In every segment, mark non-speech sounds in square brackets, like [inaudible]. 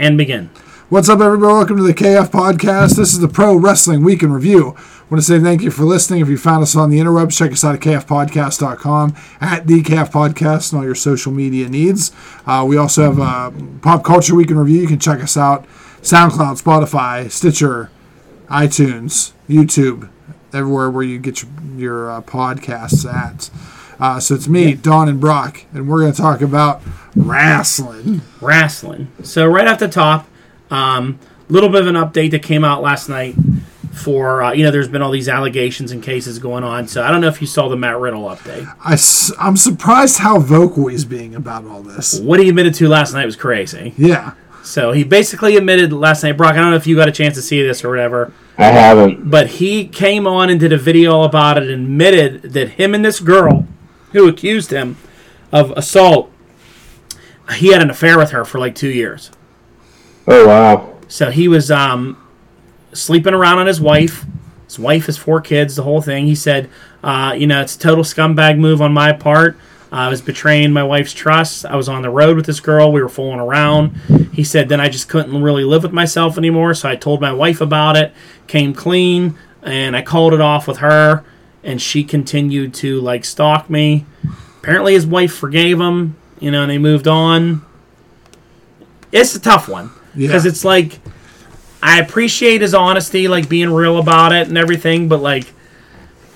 and begin. What's up, everybody? Welcome to the KF Podcast. This is the Pro Wrestling Week in Review. I want to say thank you for listening. If you found us on the interwebs, check us out at kfpodcast.com, at the KF Podcast, and all your social media needs. Uh, we also have uh, Pop Culture Week in Review. You can check us out SoundCloud, Spotify, Stitcher, iTunes, YouTube, everywhere where you get your, your uh, podcasts at. Uh, so it's me, Don, and Brock, and we're going to talk about wrestling. Wrestling. So right off the top, um, little bit of an update that came out last night for uh, you know there's been all these allegations and cases going on. So I don't know if you saw the Matt Riddle update. I, am surprised how vocal he's being about all this. What he admitted to last night was crazy. Yeah. So he basically admitted last night, Brock. I don't know if you got a chance to see this or whatever. I haven't. But he came on and did a video about it and admitted that him and this girl who accused him of assault, he had an affair with her for like two years. Oh wow! So he was um, sleeping around on his wife. His wife has four kids. The whole thing. He said, uh, you know, it's a total scumbag move on my part. I was betraying my wife's trust. I was on the road with this girl. We were fooling around. He said, then I just couldn't really live with myself anymore. So I told my wife about it, came clean, and I called it off with her. And she continued to like stalk me. Apparently, his wife forgave him, you know, and they moved on. It's a tough one because yeah. it's like I appreciate his honesty, like being real about it and everything, but like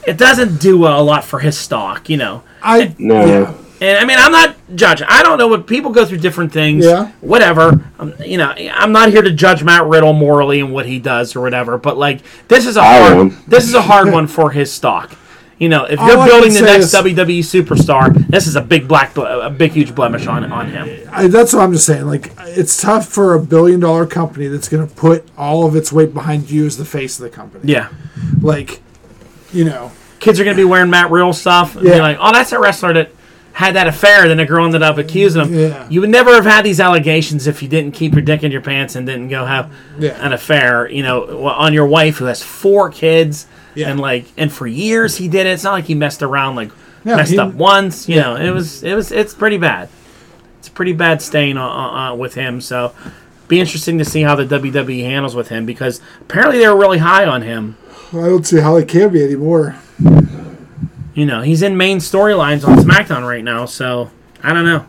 it doesn't do a lot for his stock, you know. I no. Yeah. And I mean, I'm not judging. I don't know what people go through different things. Yeah. Whatever. Um, you know, I'm not here to judge Matt Riddle morally and what he does or whatever. But like, this is a hard. This is a hard [laughs] one for his stock. You know, if you're building the next is, WWE superstar, this is a big black, a big huge blemish on on him. I, that's what I'm just saying. Like, it's tough for a billion dollar company that's going to put all of its weight behind you as the face of the company. Yeah, like, you know, kids are going to be wearing Matt Riddle stuff. And yeah. like, oh, that's a wrestler that had that affair. Then a girl ended up accusing him. Yeah. You would never have had these allegations if you didn't keep your dick in your pants and didn't go have yeah. an affair. You know, on your wife who has four kids yeah. And like, and for years he did it. It's not like he messed around, like messed he, up once. You know, it was, it was, it's pretty bad. It's a pretty bad stain uh, with him. So, be interesting to see how the WWE handles with him because apparently they were really high on him. I don't see how they can be anymore. You know, he's in main storylines on SmackDown right now, so I don't know.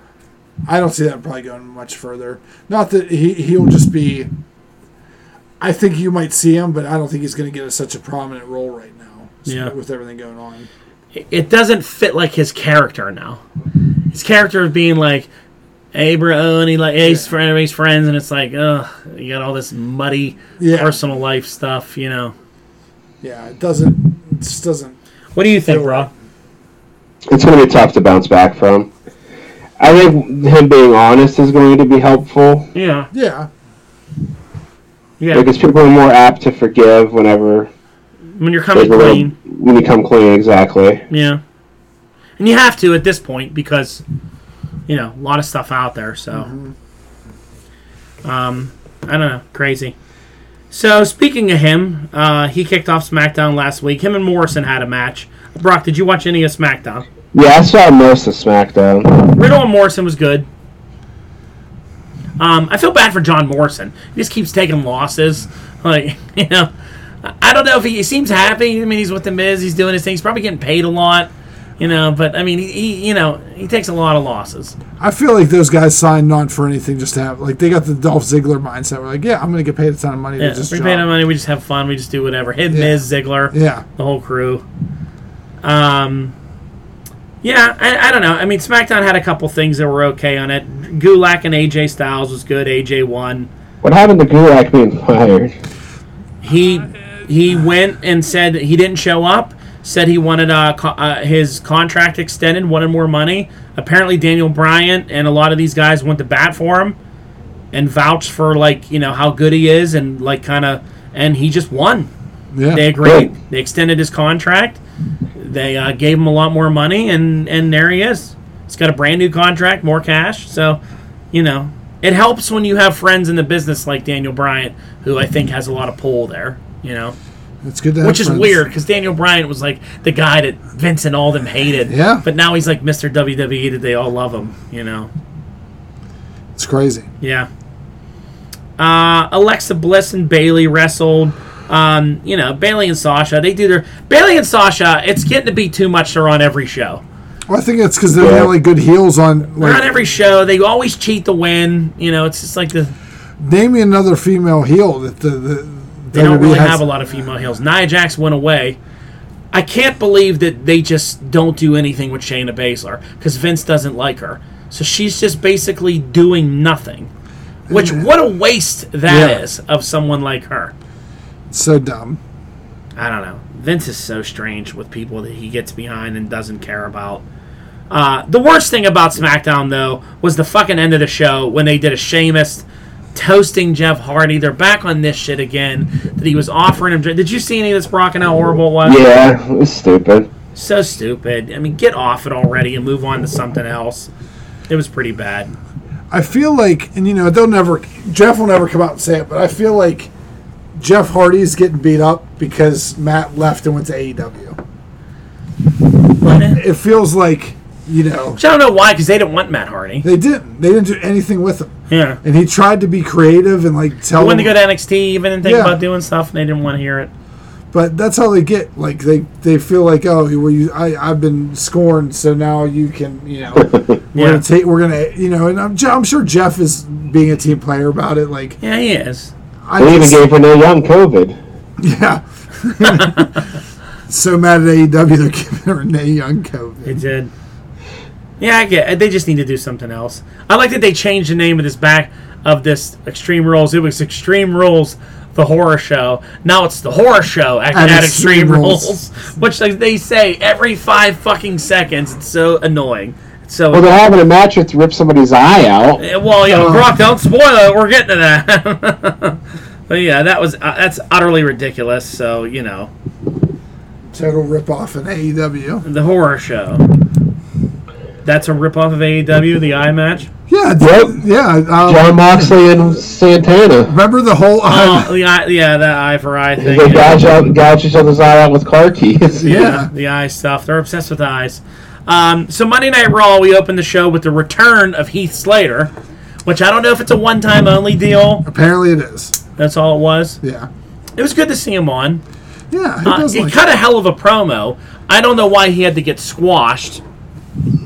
I don't see that probably going much further. Not that he he'll just be I think you might see him, but I don't think he's going to get a, such a prominent role right now. Yeah. With everything going on, it doesn't fit like his character now. His character of being like, "Hey, bro," and he like, "Hey, he's, friend, he's friends," and it's like, "Ugh, you got all this muddy yeah. personal life stuff," you know. Yeah, it doesn't. It just doesn't. What do you think, bro? It's going to be tough to bounce back from. I think him being honest is going to be helpful. Yeah. Yeah. Yeah. Because people are more apt to forgive whenever when you're coming clean. When you come clean, exactly. Yeah. And you have to at this point because you know a lot of stuff out there. So, mm-hmm. um, I don't know, crazy. So speaking of him, uh, he kicked off SmackDown last week. Him and Morrison had a match. Brock, did you watch any of SmackDown? Yeah, I saw most of SmackDown. Riddle and Morrison was good. Um, I feel bad for John Morrison. He just keeps taking losses. [laughs] Like, you know, I don't know if he, he seems happy. I mean, he's with the Miz. He's doing his thing. He's probably getting paid a lot. You know, but I mean, he, he, you know he takes a lot of losses. I feel like those guys signed not for anything, just to have like they got the Dolph Ziggler mindset. We're like, yeah, I'm going to get paid a ton of money. Yeah, to just we pay money. We just have fun. We just do whatever. Hit yeah. Miz, Ziggler, yeah, the whole crew. Um, yeah, I, I, don't know. I mean, SmackDown had a couple things that were okay on it. Gulak and AJ Styles was good. AJ won. What happened to Gulak being fired? He he went and said he didn't show up. Said he wanted uh, co- uh, his contract extended, wanted more money. Apparently, Daniel Bryan and a lot of these guys went to bat for him and vouched for like you know how good he is and like kind of and he just won. Yeah. They agreed. They extended his contract they uh, gave him a lot more money, and and there he is. He's got a brand new contract, more cash. So, you know, it helps when you have friends in the business like Daniel Bryan, who I think has a lot of pull there. You know. It's good Which is friends. weird because Daniel Bryan was like the guy that Vince and all them hated. Yeah. But now he's like Mr. WWE that they all love him, you know. It's crazy. Yeah. Uh, Alexa Bliss and Bayley wrestled. Um, you know, Bayley and Sasha, they do their Bayley and Sasha. It's getting to be too much. They're on every show. Well, I think it's because they're Yeah. the only good heels on. Like, on every show. They always cheat to win. You know, it's just like the name me another female heel that the, the they don't really has- have a lot of female heels. Nia Jax went away. I can't believe that they just don't do anything with Shayna Baszler because Vince doesn't like her. So she's just basically doing nothing. Which what a waste that is Yeah. of someone like her. So dumb. I don't know. Vince is so strange with people that he gets behind and doesn't care about. Uh, the worst thing about SmackDown though was the fucking end of the show when they did a Sheamus toasting Jeff Hardy. They're back on this shit again. That he was offering him. Did you see any of this, Brock, and how horrible it was? Yeah, it was stupid. So stupid. I mean, get off it already and move on to something else. It was pretty bad. I feel like, and you know, they'll never. Jeff will never come out and say it, but I feel like Jeff Hardy's getting beat up because Matt left and went to AEW. But it feels like, you know, Which I don't know why, because they didn't want Matt Hardy. they didn't. They didn't do anything with him, Yeah. and he tried to be creative and like tell They wanted them. to go to NXT even and think Yeah. about doing stuff, and they didn't want to hear it. But that's how they get. Like they, they feel like, oh, well, you, I, I've been scorned, so now you can, you know, [laughs] we're Yeah. gonna take, we're gonna, you know, and I'm, Je- I'm sure Jeff is being a team player about it. Like Yeah, he is. I They even just- gave Renee Young COVID. Yeah. [laughs] so mad at AEW they're giving Renee Young COVID. They COVID. did. Yeah, I get. It. They just need to do something else. I like that they changed the name of this back of this Extreme Rules. It was Extreme Rules, the horror show. Now it's the horror show at, At at Extreme Extreme Rules. Rules, [laughs] which like they say every five fucking seconds. It's so annoying. It's so Well, they're having a match with rip somebody's eye out. Eh, Well, you know, Brock, don't spoil it. We're getting to that. [laughs] but yeah, that was uh, that's utterly ridiculous. So you know, Total rip off in AEW. the horror show. That's a ripoff of AEW, the eye match. Yeah, Yep. yeah. Um, Jon Moxley and Santana. remember the whole? Oh, the eye, yeah, that eye for eye thing. They yeah. gouge, out, gouge each other's eye out with car keys. yeah. the eye stuff. They're obsessed with eyes. Um, so Monday Night Raw, we opened the show with the return of Heath Slater, which I don't know if it's a one-time only deal. Apparently it is. That's all it was. Yeah. It was good to see him on. Yeah. He Uh, does he like. cut a hell of a promo. I don't know why he had to get squashed.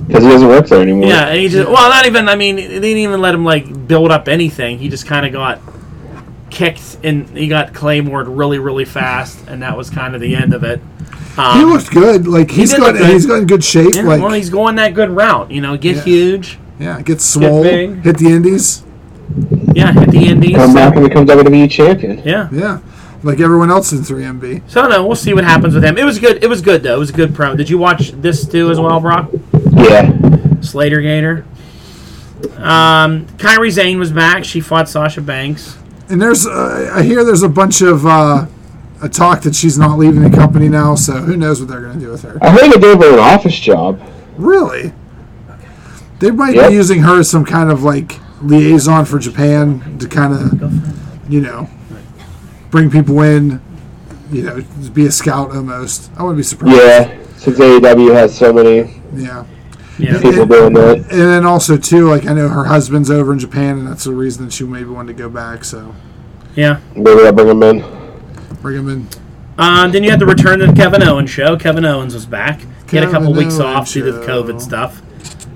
Because he doesn't work there anymore. Yeah, and he just well, not even. I mean, they didn't even let him like build up anything. He just kind of got kicked and he got claymored really, really fast, and that was kind of the end of it. He Um, looked good. Like he's did got. good. He's got in good shape. yeah, like well, he's going that good route. You know, get Yeah. huge. yeah, get swole. big. Hit the indies. Yeah, hit the indies. Come back and become WWE champion. Yeah. Yeah. Like everyone else in 3MB. So no, we'll see what happens with him. It was good. It was good though. It was a good promo. Did you watch this too as well, Brock? Yeah. Slater Gator. Um, Kairi Sane was back. She fought Sasha Banks. And there's, uh, I hear there's a bunch of uh, a talk that she's not leaving the company now. So who knows what they're going to do with her? I heard they gave her an office job. Really? They might Yep. be using her as some kind of like liaison for Japan to kind of, you know, bring people in. You know, be a scout almost. I wouldn't be surprised. Yeah. Since AEW has so many Yeah. Yeah. people doing that. And then also too, like I know her husband's over in Japan, and that's the reason that she maybe wanted to go back. So Yeah. Maybe I'll bring them in. Bring him in. Um, then you had the return of the Kevin Owens show. Kevin Owens was back. He had a couple Kevin weeks Owens off due to the show. COVID stuff,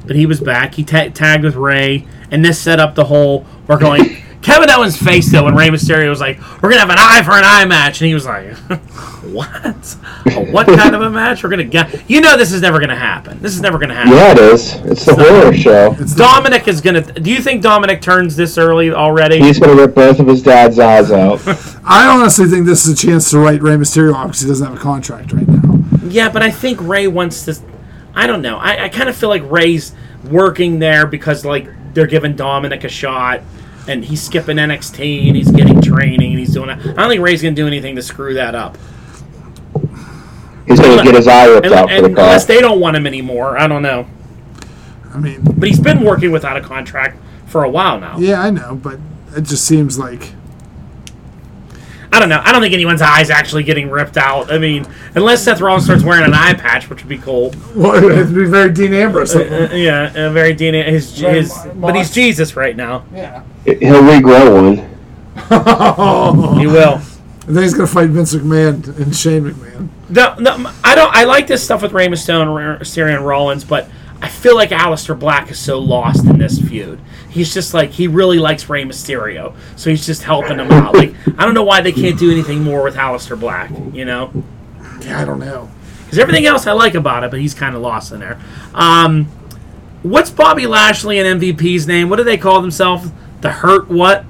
but he was back. He ta- tagged with Rey, and this set up the whole. We're going. Kevin Owens' face though when Rey Mysterio was like, "We're gonna have an eye for an eye match," and he was like, [laughs] "What? what kind of a match? We're gonna get? You know, this is never gonna happen. This is never gonna happen." Yeah, it is. It's the horror show. It's the, Dominik is gonna. Do you think Dominik turns this early already? He's gonna rip both of his dad's eyes out. [laughs] I honestly think this is a chance to write Rey Mysterio off because he doesn't have a contract right now. Yeah, but I think Rey wants to. I don't know. I, I kind of feel like Rey's working there because like they're giving Dominik a shot, and he's skipping NXT and he's getting training and he's doing it. I don't think Rey's gonna do anything to screw that up, He's gonna get his eye ripped and, out for the car. unless they don't want him anymore. I don't know. I mean, But he's been working without a contract for a while now. yeah, I know, but it just seems like I don't know. I don't think anyone's eyes actually getting ripped out. I mean, unless Seth Rollins starts wearing an eye patch, which would be cool. well, it would be very Dean Ambrose. Uh, yeah, uh, very DNA. His, his, but he's Jesus right now. yeah. He'll regrow one. [laughs] He will. [laughs] And then he's gonna fight Vince McMahon and Shane McMahon. No, no, I don't. I like this stuff with Rey Mysterio and Mysterio and Rollins, but I feel like Aleister Black is so lost in this feud. He's just like he really likes Rey Mysterio, so he's just helping him out. Like I don't know why they can't do anything more with Aleister Black, you know? Yeah, I don't know. Because everything else I like about it, but he's kind of lost in there. Um, what's Bobby Lashley and MVP's name? What do they call themselves? The Hurt what?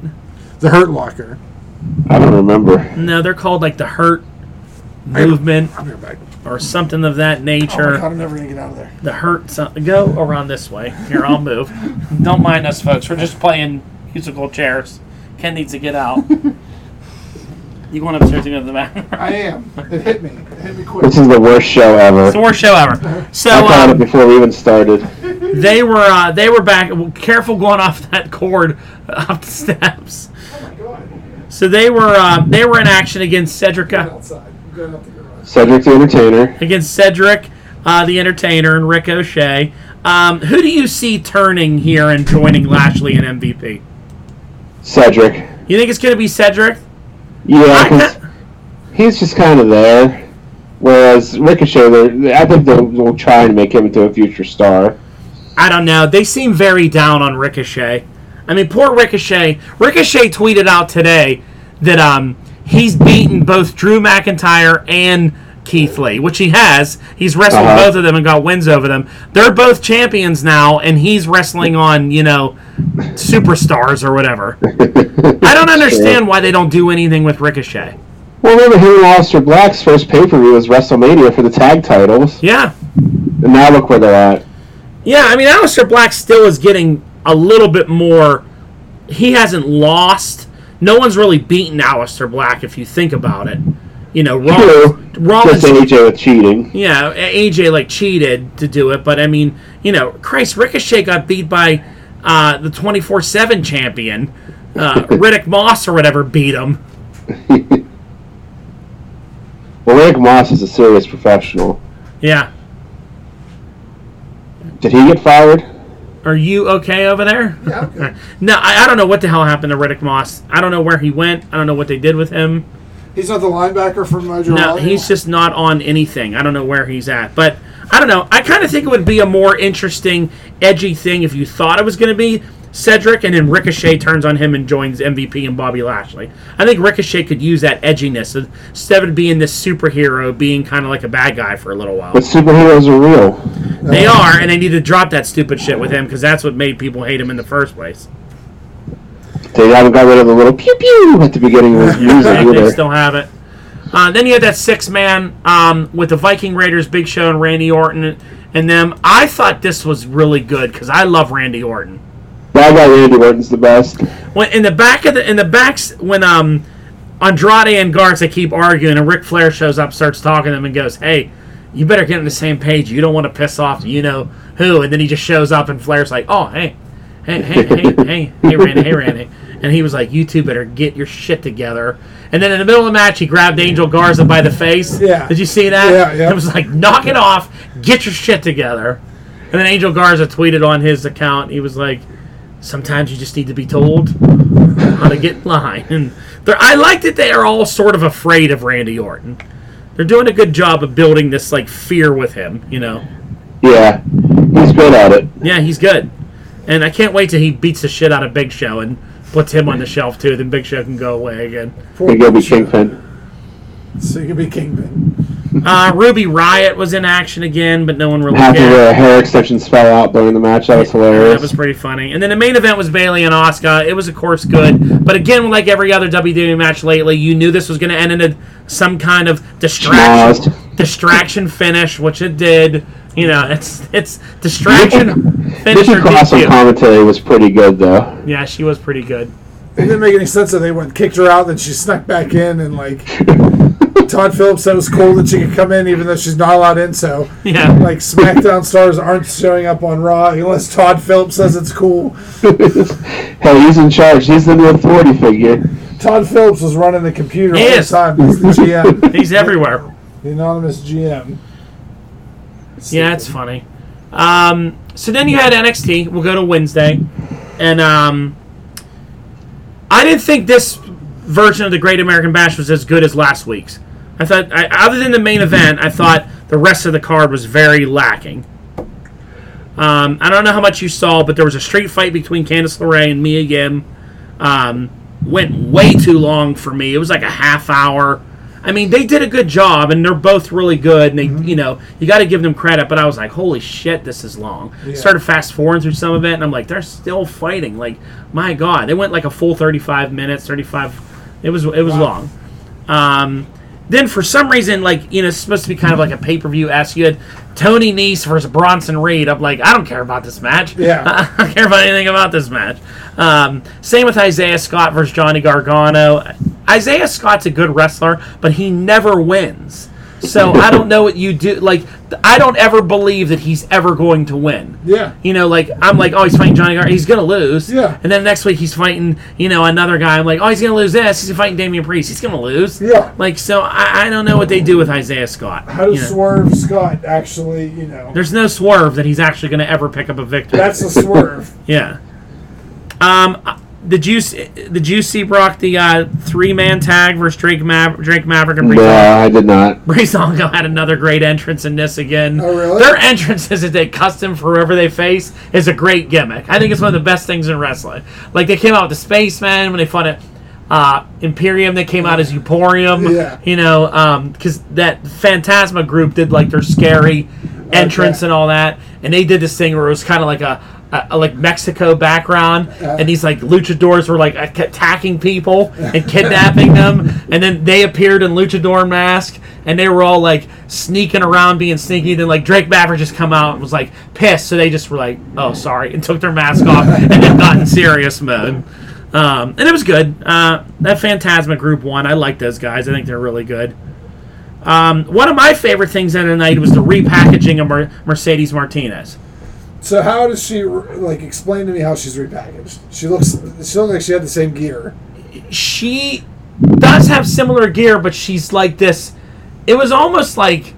The Hurt Locker. I don't remember. No, they're called like the Hurt Movement I'll be right back. Or something of that Oh my nature. god, I'm never gonna get out of there. the hurt some- go around this way here i'll move don't mind us folks we're just playing musical chairs ken needs to get out [laughs] you going upstairs to go to the bathroom I am. It hit me. It hit me quick. This is the worst show ever. it's the worst show ever so I caught it um, before we even started. they were uh, they were back careful going off that cord up the steps Oh my god. so they were uh, they were in action against cedric Outside. I'm going up the garage. Cedric the Entertainer. against cedric uh, the entertainer and ricochet um, who do you see turning here and joining lashley and mvp Cedric. you think it's going to be cedric Yeah, because he's just kind of there. Whereas Ricochet, they're- I think they'll, they'll try and make him into a future star. I don't know. They seem very down on Ricochet. I mean, poor Ricochet. Ricochet tweeted out today that um he's beaten both Drew McIntyre and Keith Lee, which he has. He's wrestled Uh-huh. both of them and got wins over them. They're both champions now, and he's wrestling on you know superstars or whatever. [laughs] I don't understand why they don't do anything with Ricochet. Well, remember him and Aleister Black's first pay per view was WrestleMania for the tag titles, Yeah, and now look where they're at. Yeah, I mean, Aleister Black still is getting a little bit more. He hasn't lost. No one's really beaten Aleister Black if you think about it. You know, Rollins, True. Rollins Just AJ with cheating. yeah, AJ like cheated to do it, but I mean, you know, Christ, Ricochet got beat by uh, the twenty four seven champion, uh, [laughs] Riddick Moss or whatever beat him. [laughs] Well, Riddick Moss is a serious professional. Yeah, Did he get fired? Are you okay over there? Yeah, I'm good. [laughs] no, I, I don't know what the hell happened to Riddick Moss. I don't know where he went. I don't know what they did with him. He's not the linebacker from Mojo No, Rawley? he's just not on anything. I don't know where he's at, but I don't know. I kind of think it would be a more interesting, edgy thing if you thought it was going to be Cedric, and then Ricochet turns on him and joins MVP and Bobby Lashley. I think Ricochet could use that edginess instead of being this superhero, being kind of like a bad guy for a little while. But superheroes are real. They are, and they need to drop that stupid shit with him because that's what made people hate him in the first place. They haven't got rid of the little pew pew at the beginning of [laughs] the music they either. still have it. Uh, then you had that six man um, with the Viking Raiders, Big Show, and Randy Orton, and them. I thought this was really good because I love Randy Orton. I guy Randy Orton's the best. When in the back of the in the backs when um Andrade and Garza keep arguing and Ric Flair shows up, starts talking to them, and goes, "Hey, you better get on the same page. You don't want to piss off you know who." And then he just shows up, and Flair's like, "Oh, hey." Hey, hey, hey, hey, hey, Randy, hey, Randy. And he was like, You two better get your shit together. And then in the middle of the match, he grabbed Angel Garza by the face. Yeah. Did you see that? Yeah, yeah. It was like, Knock it off. Get your shit together. And then Angel Garza tweeted on his account, he was like, Sometimes you just need to be told how to get in line. And I like that they are all sort of afraid of Randy Orton. They're doing a good job of building this like fear with him, you know. Yeah, he's good at it. Yeah, he's good. And I can't wait till he beats the shit out of Big Show and puts him on the shelf too. Then Big Show can go away again. He's gonna be Kingpin. So you can be Kingpin. Uh, Ruby Riott was in action again, but no one really Half of cared. her hair extensions fell out during the match. That was hilarious. That was pretty funny. And then the main event was Bayley and Asuka. It was, of course, good. But again, like every other WWE match lately, you knew this was going to end in a, some kind of distraction, Schmozzed. distraction finish, which it did. You know, it's it's distraction finish Nikki or Cross on commentary was pretty good though. Yeah, she was pretty good. It didn't make any sense that they went kicked her out, then she snuck back in, and like [laughs] Todd Phillips said it was cool that she could come in even though she's not allowed in. So Yeah. like SmackDown stars aren't showing up on Raw unless Todd Phillips says it's cool. [laughs] Hell, he's in charge. He's the new authority figure. Todd Phillips was running the computer He all is. the time. He's the GM, [laughs] He's everywhere. the anonymous GM. Yeah, it's funny. Um, so then you had NXT. We'll go to Wednesday, and um, I didn't think this version of the Great American Bash was as good as last week's. I thought, I, other than the main event, I thought the rest of the card was very lacking. Um, I don't know how much you saw, but there was a street fight between Candice LeRae and Mia Yim. Um, went way too long for me. It was like a half hour. I mean, they did a good job, and they're both really good. And they, Mm-hmm. you know, you got to give them credit. But I was like, holy shit, this is long. Yeah. Started fast forwarding through some of it, and I'm like, they're still fighting. Like, my god, they went like a full 35 minutes, 35. It was it was Wow. long. Um, then for some reason, like you know, it's supposed to be kind of like a pay per view. Ask you had Tony Nese versus Bronson Reed. I'm like, I don't care about this match. Yeah. [laughs] I don't care about anything about this match. Um, same with Isaiah Scott versus Johnny Gargano. Isaiah Scott's a good wrestler, but he never wins. So I don't know what you do. Like, I don't ever believe that he's ever going to win. Yeah. You know, like I'm like, oh, he's fighting Johnny Gargano. He's gonna lose. Yeah. And then next week he's fighting, you know, another guy. I'm like, oh, he's gonna lose this. He's fighting Damian Priest. He's gonna lose. Yeah. Like, so I, I don't know what they do with Isaiah Scott. How does you know. Swerve Scott actually, you know? There's no swerve that he's actually gonna ever pick up a victory. That's a swerve. [laughs] Yeah. Um, did you s- did you see Brock the uh, three man tag versus Drake Maver- Drake Maverick and No, I did not. Breezango had another great entrance in this again. Oh, really? Their entrances that they custom for whoever they face is a great gimmick. I think it's one of the best things in wrestling. Like they came out with the Spaceman when they fought at uh, Imperium. They came out as Euporium. Yeah. You know, because that Fantasma group did like their scary entrance Okay. and all that, and they did this thing where it was kind of like a, like Mexico background, and these like luchadors were like attacking people and kidnapping them, and then they appeared in luchador mask, and they were all like sneaking around, being sneaky. Then like Drake Maverick just come out and was like pissed, so they just were like, oh sorry, and took their mask off and then got in serious mode. Um, and it was good. Uh, that Fantasma group won. I like those guys. I think they're really good. Um, one of my favorite things in the night was the repackaging of Mer- Mercedes Martinez. So how does she like explain to me how she's repackaged? She looks she looks like she had the same gear. She does have similar gear, but she's like this. It was almost like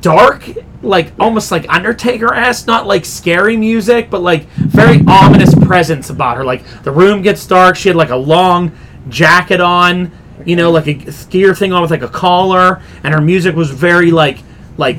dark, like almost like Undertaker esque, not like scary music, but like very ominous presence about her. Like the room gets dark. She had like a long jacket on, you know, like a gear thing on with like a collar, and her music was very like like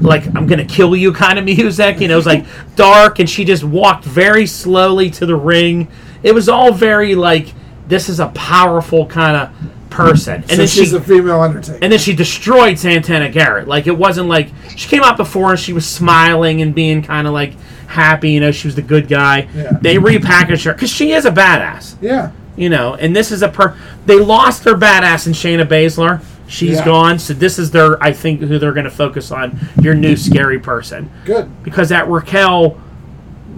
like I'm gonna kill you [laughs] kind of music. You know, it was like dark, and she just walked very slowly to the ring. It was all very like this is a powerful kind of person, and so then she's she a female Undertaker. and then she destroyed Santana Garrett. Like it wasn't like she came out before and she was smiling and being kind of like happy. You know, she was the good guy. Yeah. They repackaged her because she is a badass. yeah. You know, and this is a per. They lost their badass in Shayna Baszler. She's Yeah. gone, so this is their. I think who they're going to focus on. Your new scary person Good. because that Raquel,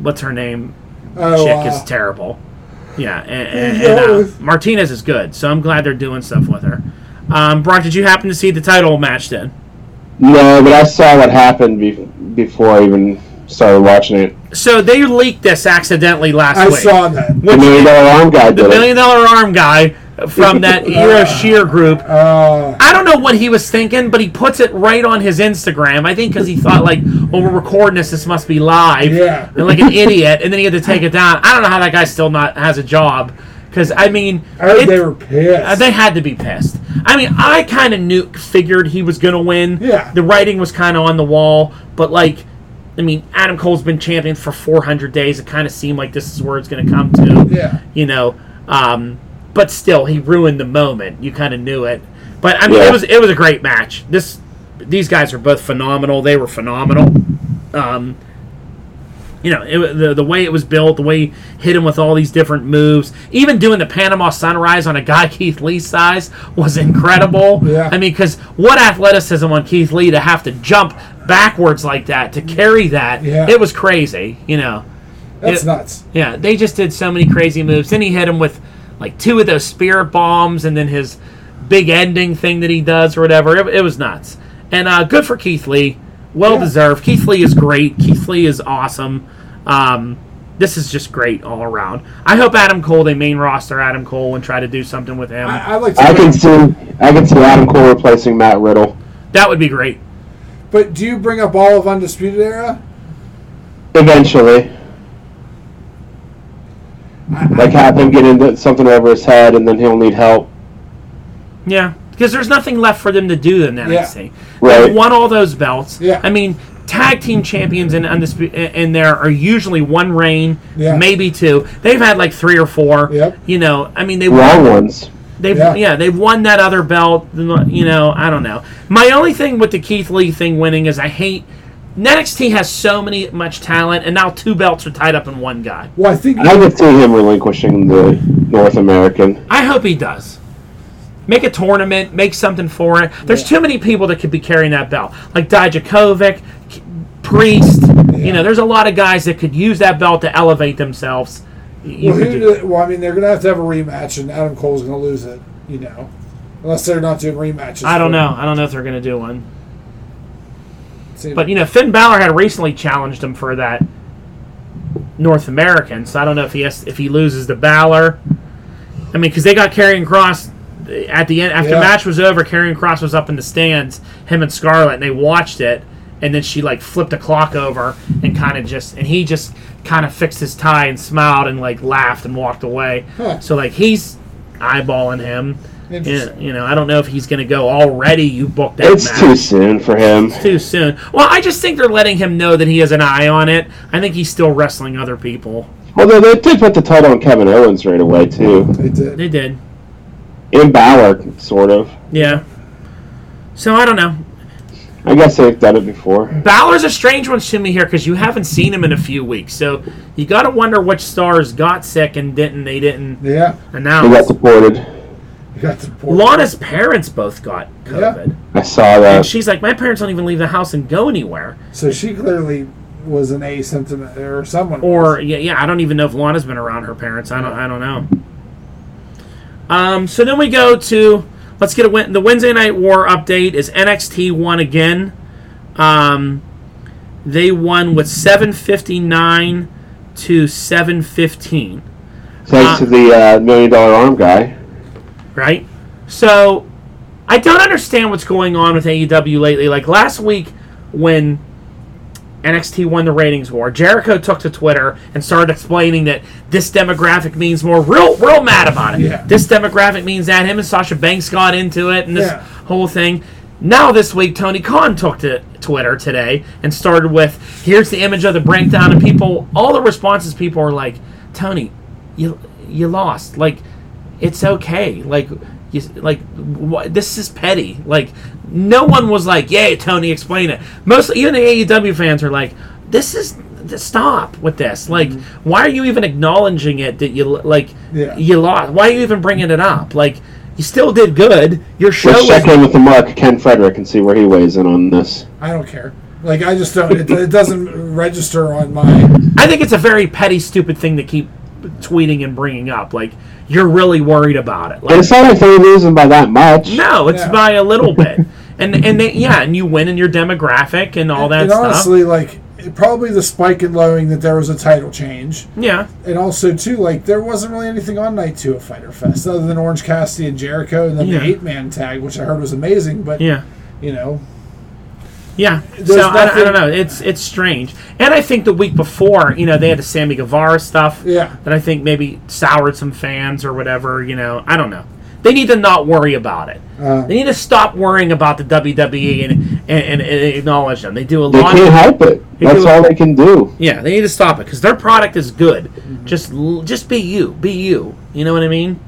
what's her name? Oh, chick uh, is terrible. Yeah, and, and, and, uh, Martinez is good, so I'm glad they're doing stuff with her. Um, Brock, did you happen to see the title match then? No, but I saw what happened be- before I even started watching it. So they leaked this accidentally last I week. I saw that. The million dollar arm guy the did it. million dollar arm guy from that [laughs] Hero Shear group. Uh, I don't know what he was thinking, but he puts it right on his Instagram. I think because he thought like, "Well, we're recording this. This must be live." Yeah. And like an idiot, and then he had to take it down. I don't know how that guy still not has a job. Because I mean, I it- they were pissed. Uh, they had to be pissed. I mean, I kind of knew, figured he was going to win. Yeah. The writing was kind of on the wall, but like, I mean, Adam Cole's been champion for 400 days. It kind of seemed like this is where it's going to come to. Yeah. You know, um, but still, he ruined the moment. You kind of knew it. But I mean, Yeah. it was it was a great match. This these guys are both phenomenal. They were phenomenal. Um, you know, it, wa- the the way it was built, the way he hit him with all these different moves, even doing the Panama Sunrise on a guy [laughs] Keith Lee size was incredible. Yeah. I mean, because what athleticism on Keith Lee to have to jump backwards like that to carry that, Yeah. it was crazy. You know, That's it- nuts. yeah, they just did so many crazy moves. Then he hit him with like two of those spirit bombs, and then his big ending thing that he does or whatever. It, it was nuts. And uh, good for Keith Lee. Well Yeah. deserved. Keith Lee is great. Keith Lee is awesome. Um, this is just great all around. I hope Adam Cole, they main roster Adam Cole, and try to do something with him. I, I like to. I can see I can see Adam Cole replacing Matt Riddle. that would be great. but do you bring up all of Undisputed Era? Eventually. Like have him get into something over his head, and then he'll need help. Yeah, because there's nothing left for them to do in NXT. Right. They've won all those belts. Yeah. I mean, tag team champions in undisputed in there are usually one reign, Yeah. maybe two. They've had like three or four. Yep. You know, I mean, they Wrong won. ones. They've Yeah. yeah. they've won that other belt. You know, I don't know. My only thing with the Keith Lee thing winning is I hate. NXT has so many much talent, and now two belts are tied up in one guy. Well, I think I could see him relinquishing the North American. I hope he does. Make a tournament, make something for it. There's too many people that could be carrying that belt, like Dijakovic, K- Priest. You know, there's a lot of guys that could use that belt to elevate themselves. Well, could who do- do- well, I mean, they're going to have to have a rematch, and Adam Cole's going to lose it. You know, unless they're not doing rematches. I don't for- know. I don't know if they're going to do one. But you know, Finn Balor had recently challenged him for that North American, so I don't know if he has, if he loses to Balor. I mean, because they got Karrion Cross at the end after Yeah. the match was over. Karrion Cross was up in the stands, him and Scarlett, and they watched it. And then she like flipped a clock over and kind of just and he just kind of fixed his tie and smiled and like laughed and walked away. Huh. So like he's eyeballing him. Yeah, you know, I don't know if he's going to go already. You booked that It's match too soon for him. too soon. Well, I just think they're letting him know that he has an eye on it. I think he's still wrestling other people. Although they did put the title on Kevin Owens right away too. They did. They did. In Balor, sort of. Yeah. So I don't know. I guess they've done it before. Balor's a strange one to me here because you haven't seen him in a few weeks. So you got to wonder which stars got sick and didn't. They didn't Yeah, He got announce. deported. You got the Lana's parents both got COVID. I saw that. And that. she's like, my parents don't even leave the house and go anywhere. So she clearly was an asymptomatic, or someone. Or was. yeah, yeah, I don't even know if Lana's been around her parents. I don't, I don't know. Um, so then we go to let's get a win- the Wednesday Night War update is NXT won again. Um, they won with seven fifty nine to seven fifteen. Thanks uh, to the uh, million dollar arm guy. Right? So I don't understand what's going on with AEW lately. Like last week when NXT won the ratings war, Jericho took to Twitter and started explaining that this demographic means more. Real, real mad about it. Yeah. This demographic means that him and Sasha Banks got into it and this Yeah. whole thing. Now this week, Tony Khan took to Twitter today and started with, "Here's the image of the breakdown," and people, all the responses, people are like, "Tony, you you lost. Like, it's okay. Like, you like what? This is petty. Like, no one was like, "Yay, Tony, explain it." Most even the AEW fans are like, "This is." Stop with this! Like, mm-hmm. why are you even acknowledging it? That you like, Yeah. you lost. Why are you even bringing it up? Like, you still did good. Your show Let's was check in with the mark, Ken Frederick, and see where he weighs in on this. I don't care. Like I just don't. It, it doesn't register on my. I think it's a very petty, stupid thing to keep tweeting and bringing up. Like you're really worried about it. And Like, it's not like they're losing by that much. no, it's Yeah. by a little bit. [laughs] And and they, yeah, and you win in your demographic and all that and stuff. honestly, like probably the spike in lowing that there was a title change, yeah, and also too like there wasn't really anything on night two of Fyter Fest other than Orange Cassidy and Jericho, and then Yeah. the eight man tag, which I heard was amazing. But yeah, you know, yeah. There's so I, I nothing- don't know. It's it's strange. And I think the week before, you know, they had the Sammy Guevara stuff. Yeah. That I think maybe soured some fans or whatever. You know, I don't know. They need to not worry about it. uh, They need to stop worrying about the WWE and and, and, and acknowledge them. They do a They lot. can't help it. They That's do- all they can do. Yeah, they need to stop it because their product is good. Just l- just be you, be you. You know what I mean?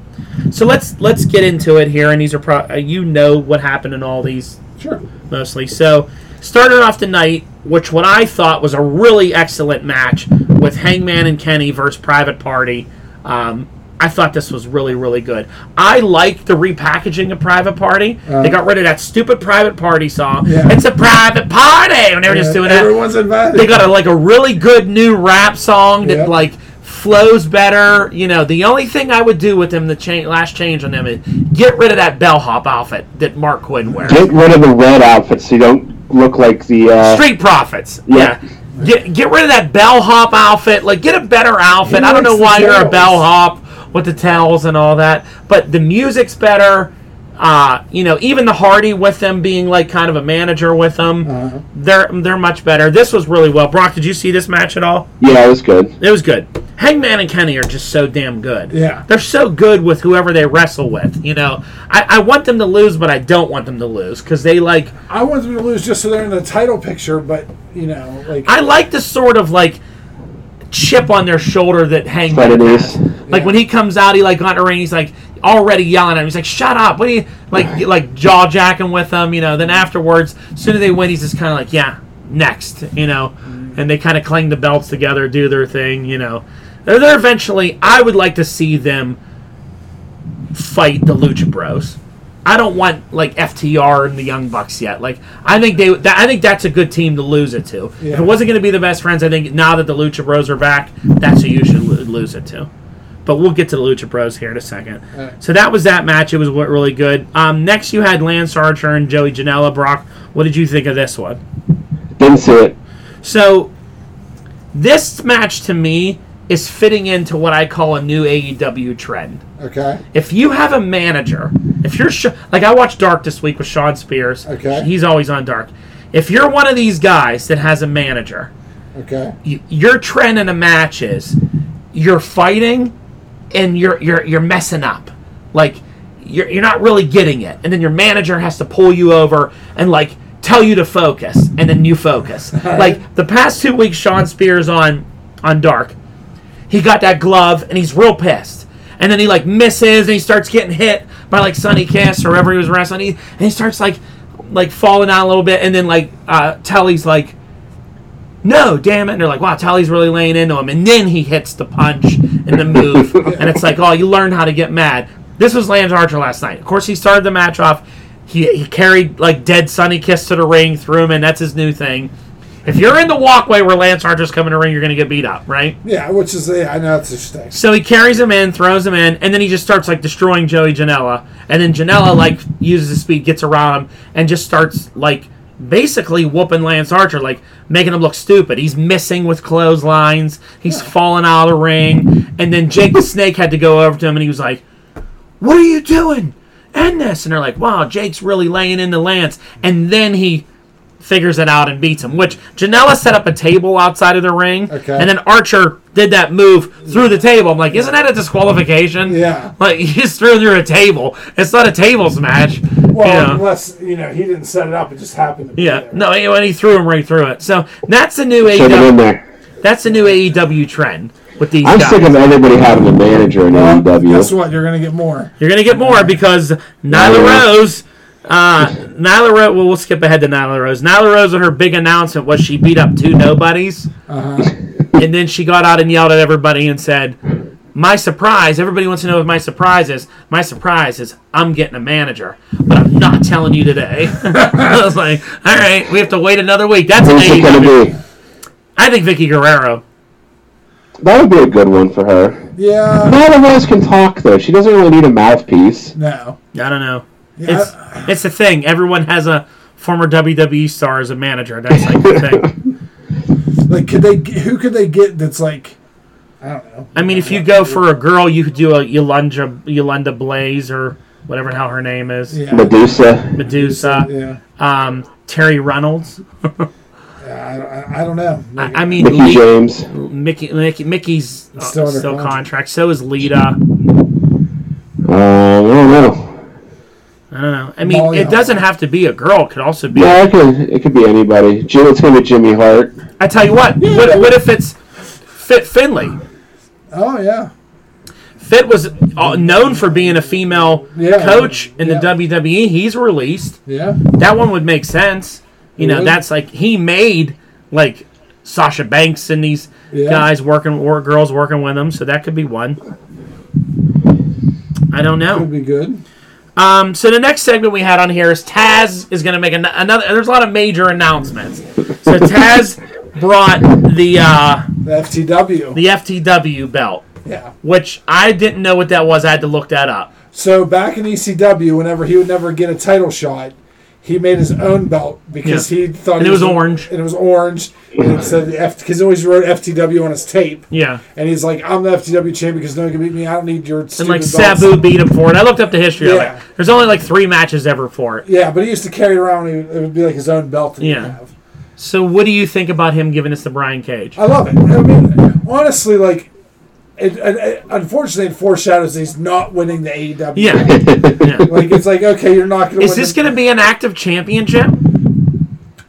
So let's let's get into it here. And these are pro- uh, you know what happened in all these sure. mostly. So started off the night, which what I thought was a really excellent match with Hangman and Kenny versus Private Party. Um, I thought this was really really good. I liked the repackaging of Private Party. they got rid of that stupid Private Party song. Yeah. It's a private party, and they were just doing that Everyone's invited. they got a, like a really good new rap song that Yep. like flows better. You know, the only thing I would do with them, the cha- last change on them, is get rid of that bellhop outfit that Marq Quen wears. Get rid of the red outfits so you don't look like the. Uh, Street Profits. Yeah. Yeah. Get, get rid of that bellhop outfit. Like, get a better outfit. He I don't know why you're a bellhop with the towels and all that, but the music's better. Uh, you know, even the Hardy with them being like kind of a manager with them, Uh-huh. they're they're much better. This was really well. Brock, did you see this match at all? Yeah, it was good. It was good. Hangman and Kenny are just so damn good. Yeah. They're so good with whoever they wrestle with. You know, I, I want them to lose, but I don't want them to lose because they like. I want them to lose just so they're in the title picture, but you know, like I like the sort of like chip on their shoulder that Hangman But it has. Like Yeah. when he comes out, he like got in the ring. He's like already yelling at him. He's like, "Shut up!" What do you like? Like jaw jacking with them. You know. Then afterwards, as soon as they win, he's just kind of like, "Yeah, next." You know. Mm-hmm. And they kind of cling the belts together, do their thing. You know. They're, they're eventually. I would like to see them fight the Lucha Bros. I don't want like FTR and the Young Bucks yet. Like I think they, that, I think that's a good team to lose it to. Yeah. If it wasn't going to be the best friends, I think now that the Lucha Bros are back, that's who you should lose it to. But we'll get to the Lucha Bros here in a second. Alright. So that was that match. It was wa- really good. Um, next, you had Lance Archer and Joey Janela. Brock, what did you think of this one? Didn't see it. So, this match to me is fitting into what I call a new AEW trend. okay, If you have a manager, if you're sh- like I watched Dark this week with Shawn Spears. Okay. He's always on Dark. If you're one of these guys that has a manager, okay, y- your trend in a match is you're fighting and you're you're you're messing up. Like you're you're not really getting it. And then your manager has to pull you over and like tell you to focus and then you focus. [laughs] like the past 2 weeks Shawn Spears on on Dark, he got that glove and he's real pissed. And then he like misses and he starts getting hit by like Sonny Kiss or wherever he was wrestling. He, and he starts like like falling out a little bit. And then like uh, Tully's like, no, damn it. And they're like, wow, Tully's really laying into him. And then he hits the punch and the move. [laughs] and it's like, oh, you learned how to get mad. This was Lance Archer last night. Of course, he started the match off. He, he carried like dead Sonny Kiss to the ring, threw him in. That's his new thing. If you're in the walkway where Lance Archer's coming to ring, you're going to get beat up, right? yeah, which is yeah, I know that's his thing. So he carries him in, throws him in, and then he just starts like destroying Joey Janela. And then Janela like uses his speed, gets around him, and just starts like basically whooping Lance Archer, like making him look stupid. He's missing with clotheslines. He's falling out of the ring. And then Jake the Snake had to go over to him, and he was like, "What are you doing? End this!" And they're like, "Wow, Jake's really laying into Lance." And then he figures it out and beats him. Which Janela set up a table outside of the ring, Okay. and then Archer did that move through the table. I'm like, isn't that a disqualification? Yeah. Like [laughs] he just threw through a table. It's not a tables match. Well, you know? unless you know he didn't set it up; it just happened to be Yeah, there. no, and when he threw him right through it. So that's the new Should have been AEW. there. That's the new AEW trend with these I'm guys. sick of everybody having a manager in Well, guess what? You're gonna get more. You're gonna get more because Nyla Yeah. Rose. Uh, Nyla Rose. Well, we'll skip ahead to Nyla Rose. Nyla Rose, on her big announcement, was she beat up two nobodies, Uh-huh. and then she got out and yelled at everybody and said, "My surprise! Everybody wants to know what my surprise is. My surprise is I'm getting a manager, but I'm not telling you today." [laughs] I was like, "All right, we have to wait another week." That's an Who's it gonna be? I think Vickie Guerrero. That would be a good one for her. Yeah. Nyla Rose can talk, though. She doesn't really need a mouthpiece. No. I don't know. Yeah. It's it's the thing. Everyone has a former WWE star as a manager. That's like the thing. [laughs] like, could they? Who could they get? That's like, I don't know. I mean, if you go for a girl, you could do a Yolanda Yolanda Blaze or whatever the hell her name is, Yeah. Medusa. Medusa, Yeah. um, Terri Runnels. [laughs] Yeah, I, I, I don't know. I, I mean, Mickie Lee- James. Mickie, Mickie Mickie's uh, Still still, contract. contract. So is Lita. Um, I don't know. I don't know. I mean, Molly it doesn't have to be a girl. It could also be. Yeah, it could, it could be anybody. Jim, it's going to be Jimmy Hart. I tell you what. What, what if it's Fit Finlay? Oh yeah. Fit was uh, known for being a female Yeah. coach in Yeah. the WWE. He's released. Yeah. That one would make sense. You know, would. that's like he made like Sasha Banks and these Yeah. guys working or girls working with him, so that could be one. I don't know. It Would be good. Um, so the next segment we had on here is Taz is going to make an- another. There's a lot of major announcements. So [laughs] Taz brought the uh, The FTW. the FTW belt, yeah. which I didn't know what that was. I had to look that up. So back in ECW, whenever he would never get a title shot, he made his own belt because Yeah. he thought And it was orange. and it was orange. And it said the F because he always wrote FTW on his tape. Yeah. And he's like, I'm the FTW champion because no one can beat me. I don't need your And like belts." Sabu beat him for it. I looked up the history of it. There's only like three matches ever for it. Yeah, but he used to carry around. It would be like his own belt Yeah. So what do you think about him giving us the Brian Cage? I love it. I mean, honestly, like, it, it, it- unfortunately, it foreshadows he's not winning the AEW. Yeah. [laughs] yeah. Like, it's like, okay, you're not going to Is this going to be an active championship?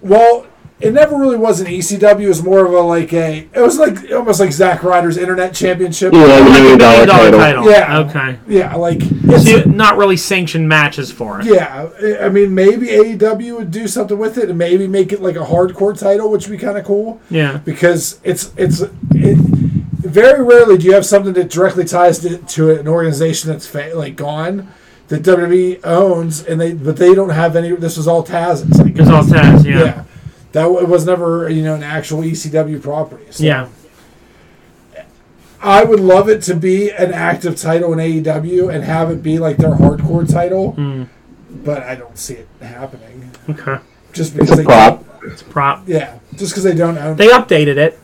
Well, it never really was an ECW. It was more of a, like, a. It was like, almost like Zack Ryder's Internet Championship. Yeah, the Like a million dollar million dollar title. title. Yeah. Okay. Yeah, like, So it's, you- not really sanctioned matches for it. yeah. I mean, maybe AEW would do something with it and maybe make it like a hardcore title, which would be kind of cool. Yeah. because it's it's it, very rarely do you have something that directly ties to, to an organization that's fa- like gone that WWE owns and they but they don't have any this was all Taz it's like It's all Taz. Yeah. yeah that w- was never you know an actual ECW property so Yeah. I would love it to be an active title in AEW and have it be like their hardcore title Hmm. but I don't see it happening Okay. just It's because a they prop. It's a prop. yeah just because they don't own They updated it.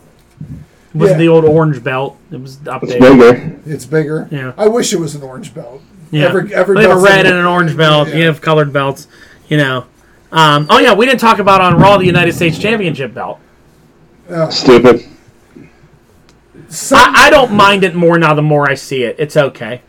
It wasn't Yeah. the old orange belt. It was It's updated. bigger. it's bigger Yeah. I wish it was an orange belt Yeah. Every- every we have a red and an orange belt. Yeah. You have colored belts. You know. Um, oh yeah, we didn't talk about on Raw the United States Championship belt. Stupid. Some, I, I don't mind it more now. The more I see it, it's okay.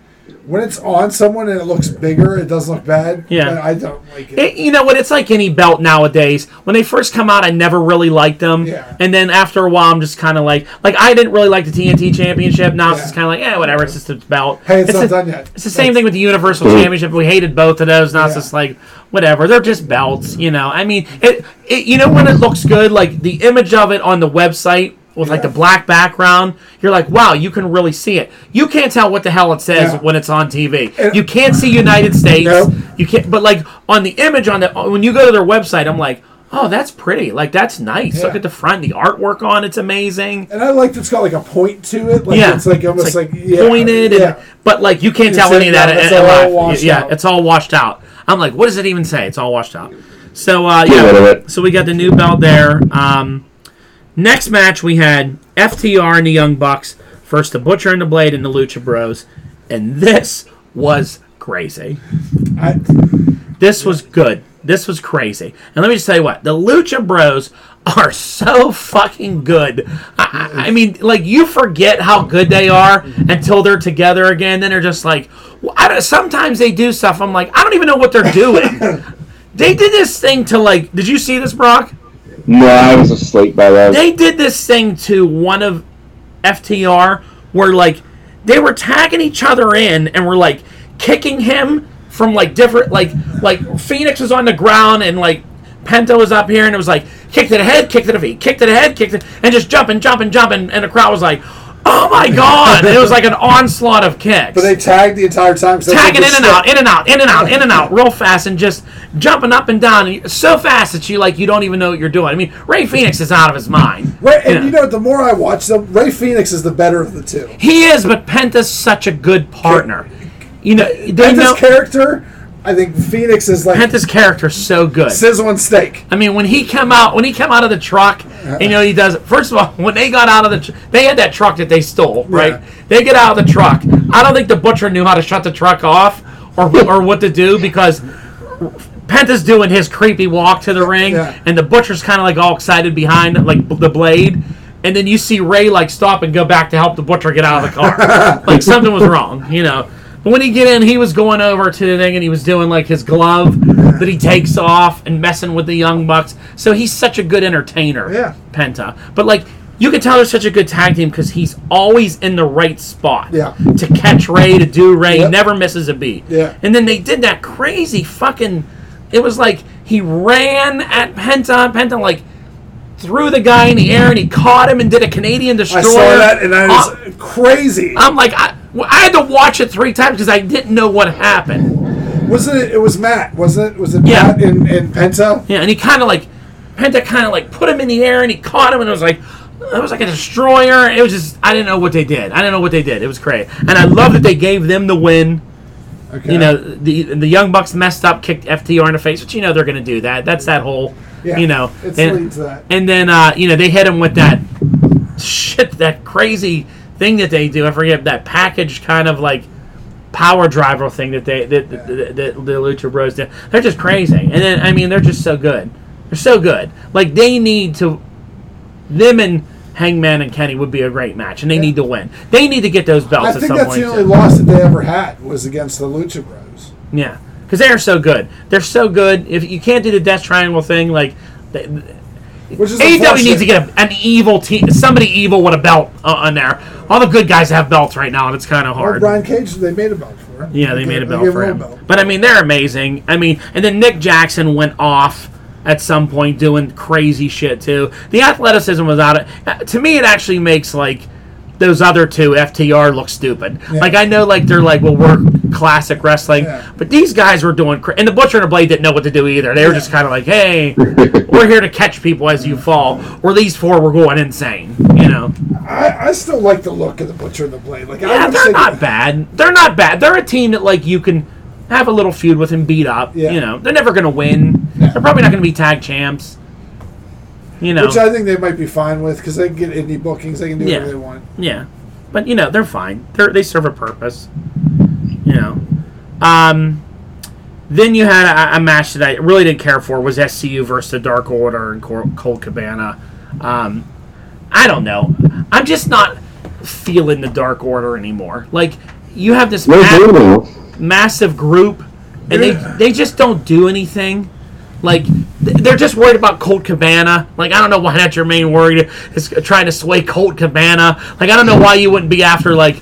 When it's on someone and it looks bigger, it does look bad. Yeah. but I don't like it. It, you know what? It's like any belt nowadays. When they first come out, I never really liked them. Yeah. And then after a while, I'm just kind of like, like I didn't really like the TNT Championship. Now it's Yeah. just kind of like, yeah, whatever. It's just a belt. hey, it's, not the- done yet. It's the same thing with the Universal mm-hmm. Championship. We hated both of those. Now it's just like whatever. They're just belts, you know. I mean, it, it. You know when it looks good, like the image of it on the website with like the black background. You're like, wow, you can really see it. You can't tell what the hell it says Yeah. when it's on TV. And- you can't see United States. Nope. You can't. But like on the image on the when you go to their website, I'm like. Oh, that's pretty. Like that's nice. Yeah. Look at the front, the artwork on it's amazing. And I like that it's got like a point to it. Like yeah, it's like almost It's, like, yeah, pointed, yeah. and, but like you can't It's tell any of in- that. yeah, it's in- in all washed yeah, out. it's all washed out. I'm like, what does it even say? It's all washed out. So uh, Get rid of yeah, so we got the new belt there. Um, next match we had FTR and the Young Bucks first the Butcher and the Blade and the Lucha Bros, and this was crazy. I, This was good. This was crazy. And let me just tell you what, the Lucha Bros are so fucking good. I, I mean, like you forget how good they are until they're together again. Then they're just like, I sometimes they do stuff. I'm like, I don't even know what they're doing. [laughs] they did this thing to like. Did you see this, Brock? No, I was asleep by then. They did this thing to one of FTR where like they were tagging each other in and were like kicking him from like different like like Fenix was on the ground and like Penta was up here and it was like kick to the head, kick to the feet, kick to the head, kick to and just jumping, jumping, jumping, and the crowd was like, "Oh my god!" It was like an [laughs] onslaught of kicks but they tagged the entire time. So tagging in and step- out, in and out, in and out, in and out, [laughs] real fast, and just jumping up and down, and so fast that you like you don't even know what you're doing. I mean, Rey Fenix is out of his mind. Right, and you know, the more I watch them, Rey Fenix is the better of the two. He is, but Penta's such a good partner. You know, they Penta's know character, I think Fenix is like Penta's character's so good. sizzle and steak. I mean, when he came out, when he came out of the truck, and, you know he does. First of all, [laughs] when they got out of the, tr- they had that truck that they stole, right? Yeah. They get out of the truck. I don't think the butcher knew how to shut the truck off or or what to do because Penta's doing his creepy walk to the ring, Yeah. and the butcher's kind of like all excited behind like b- the blade. And then you see Rey like stop and go back to help the butcher get out of the car. [laughs] like something was wrong, you know. But when he get in, he was going over to the thing and he was doing like his glove that he takes off and messing with the young bucks. So he's such a good entertainer, Yeah. Penta. But like you can tell they're such a good tag team because he's always in the right spot. Yeah. To catch Rey, to do Rey, Yep. never misses a beat. Yeah. And then they did that crazy fucking. It was like he ran at Penta. Penta like threw the guy in the air and he caught him and did a Canadian destroyer. I saw that, and that Uh, is crazy. I'm like, I, I had to watch it three times because I didn't know what happened. wasn't it? It was Matt, wasn't it? Was it Yeah. Matt and, and Penta? Yeah, and he kind of like, Penta kind of like put him in the air and he caught him and it was like, it was like a destroyer. It was just, I didn't know what they did. I didn't know what they did. It was crazy. And I love that they gave them the win. Okay. You know, the the Young Bucks messed up, kicked FTR in the face, but you know they're going to do that. That's that whole, Yeah, you know, it's and, and then uh, you know they hit him with that shit, that crazy thing that they do. I forget that package kind of like power driver thing that they that, that, that, that the Lucha Bros did. They're just crazy, and then I mean they're just so good. They're so good. Like they need to, them and Hangman and Kenny would be a great match, and they need to win. They need to get those belts I at think some that's point. the only too. loss that they ever had was against the Lucha Bros. Yeah, because they are so good. They're so good. If you can't do the Death Triangle thing, like they, Which AEW needs to get a, an evil team, somebody evil with a belt uh, on there. All the good guys have belts right now, and it's kind of Well, hard. Brian Cage, they made a belt for him. yeah, they made a belt for a him. belt. But I mean, they're amazing. I mean, and then Nick Jackson went off at some point doing crazy shit too. The athleticism was out. Of, to me, it actually makes like those other two FTR look stupid. Like I know, like they're like, well, we're classic wrestling, Yeah. but these guys were doing. Cra- and the Butcher and the Blade didn't know what to do either. They were just kind of like, hey, we're here to catch people as you fall. Or these four were going insane. You know. I, I still like the look of the Butcher and the Blade. Like, Yeah, they're not bad. They're not bad. They're a team that like you can have a little feud with him, beat up. Yeah. You know, they're never going to win. They're probably not going to be tag champs. You know, Which I think they might be fine with because they can get indie bookings. They can do Yeah. whatever they want. yeah, but you know they're fine. They're, they serve a purpose. You know, um, then you had a, a match that I really didn't care for was SCU versus the Dark Order and Col- Colt Cabana. Um, I don't know. I'm just not feeling the Dark Order anymore. Like you have this. No ma- Bruno. Massive group, and they they just don't do anything. Like they're just worried about Colt Cabana. Like I don't know why that's your main worry is trying to sway Colt Cabana. Like I don't know why you wouldn't be after like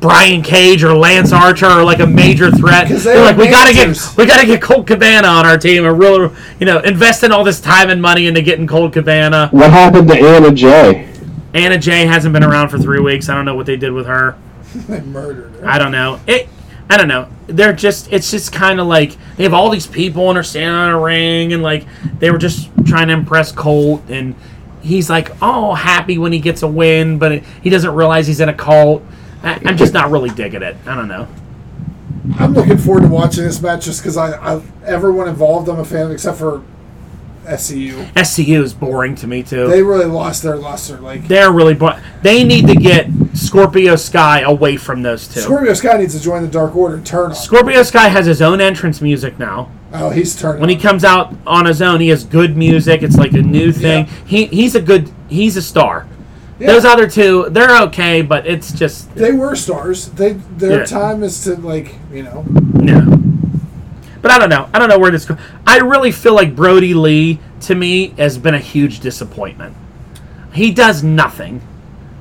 Brian Cage or Lance Archer or like a major threat. they They're were like we gotta get we gotta get Colt Cabana on our team and really you know investing all this time and money into getting Colt Cabana. What happened to Anna Jay? Anna Jay hasn't been around for three weeks. I don't know what they did with her. [laughs] They murdered her. I don't know. It. I don't know. They're just. It's just kind of like they have all these people and they're standing on a ring and like they were just trying to impress Colt and he's like all happy when he gets a win, but it, he doesn't realize he's in a cult. I, I'm just not really digging it. I don't know. I'm looking forward to watching this match just because I, I everyone involved I'm a fan except for SCU. SCU is boring to me too. They really lost their luster. Like They're really. They need to get Scorpio Sky away from those two. Scorpio Sky needs to join the Dark Order and turn on. Scorpio Sky has his own entrance music now. oh, he's turning. when he comes out on his own, he has good music. It's like a new thing. Yeah. He he's a good he's a star. Yeah. Those other two, they're okay, but it's just they were stars. They their Yeah. time is to like you know. no. But I don't know. I don't know where this goes. I really feel like Brodie Lee to me has been a huge disappointment. He does nothing.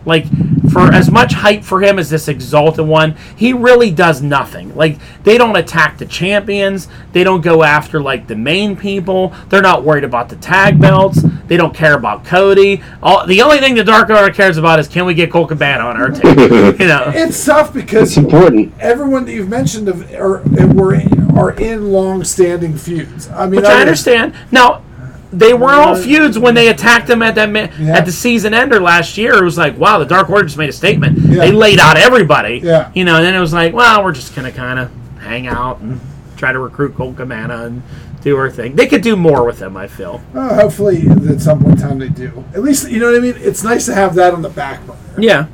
Like for as much hype for him as this exalted one, he really does nothing. Like they don't attack the champions, they don't go after like the main people. They're not worried about the tag belts. They don't care about Cody. All the only thing the Dark Order cares about is can we get Colt Cabana on our team? [laughs] you know. It's tough because It's important. everyone that you've mentioned of are were in, are in long-standing feuds. I mean, Which I understand. Now, they were all feuds when they attacked them at that ma- Yeah. at the season ender last year. It was like, wow, the Dark Order just made a statement. Yeah. They laid out everybody. Yeah. You know, and then it was like, well, we're just gonna kind of hang out and try to recruit Colt Cabana and do our thing. They could do more with them. I feel. Uh, hopefully, at some point in time, they do. At least, you know what I mean. It's nice to have that on the back burner. Yeah.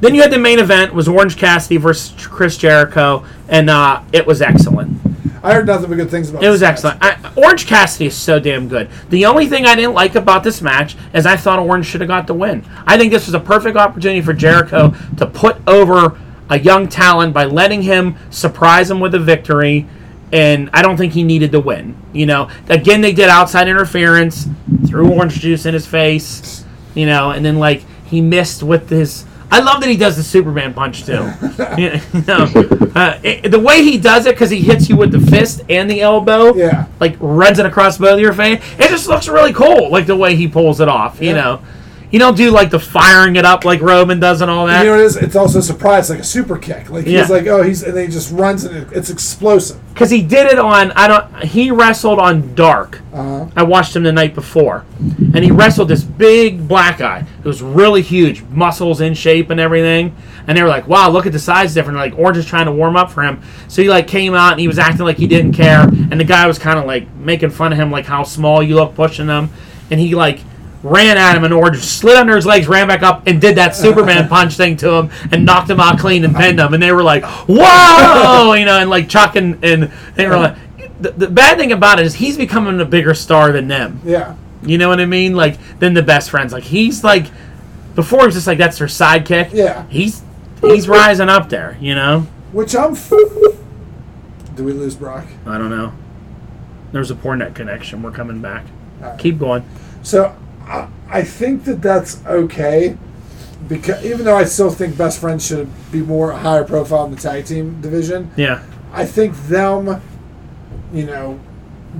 Then you had the main event was Orange Cassidy versus Chris Jericho, and uh, it was excellent. I heard nothing but good things about. It It was excellent. I, Orange Cassidy is so damn good. The only thing I didn't like about this match is I thought Orange should have got the win. I think this was a perfect opportunity for Jericho to put over a young talent by letting him surprise him with a victory. And I don't think he needed to win. You know, again, they did outside interference, threw orange juice in his face, you know, and then like he missed with his. I love that he does the Superman punch too. [laughs] you know, uh, it- the way he does it because he hits you with the fist and the elbow Yeah. like runs it across both of your face. It just looks really cool, like the way he pulls it off. You know, You don't do like the firing it up like Roman does and all that. You know what it is? It's also a surprise, like a super kick. Like Yeah. he's like, oh, he's and then he just runs and it- it's explosive. because he did it on I don't he wrestled on Dark. Uh-huh. I watched him the night before, and he wrestled this big black guy who was really huge, muscles in shape and everything. And they were like, "Wow, look at the size difference." Like Orange is trying to warm up for him, so he like came out and he was acting like he didn't care, and the guy was kind of like making fun of him, like how small you look, pushing him, and he like ran at him and Orange slid under his legs, ran back up, and did that Superman [laughs] punch thing to him and knocked him out clean and pinned him. And they were like, "Whoa!" you know, and like Chuck and, and they were like. The, the bad thing about it is he's becoming a bigger star than them. Yeah. You know what I mean? Like than the best friends. Like he's like before he was just like that's their sidekick. Yeah. He's he's rising up there. You know. Which I'm. F- Do we lose Brock? I don't know. There's a poor net connection. We're coming back. Alright. Keep going. So I, I think that that's okay, because even though I still think best friends should be more higher profile in the tag team division, Yeah. I think them, you know,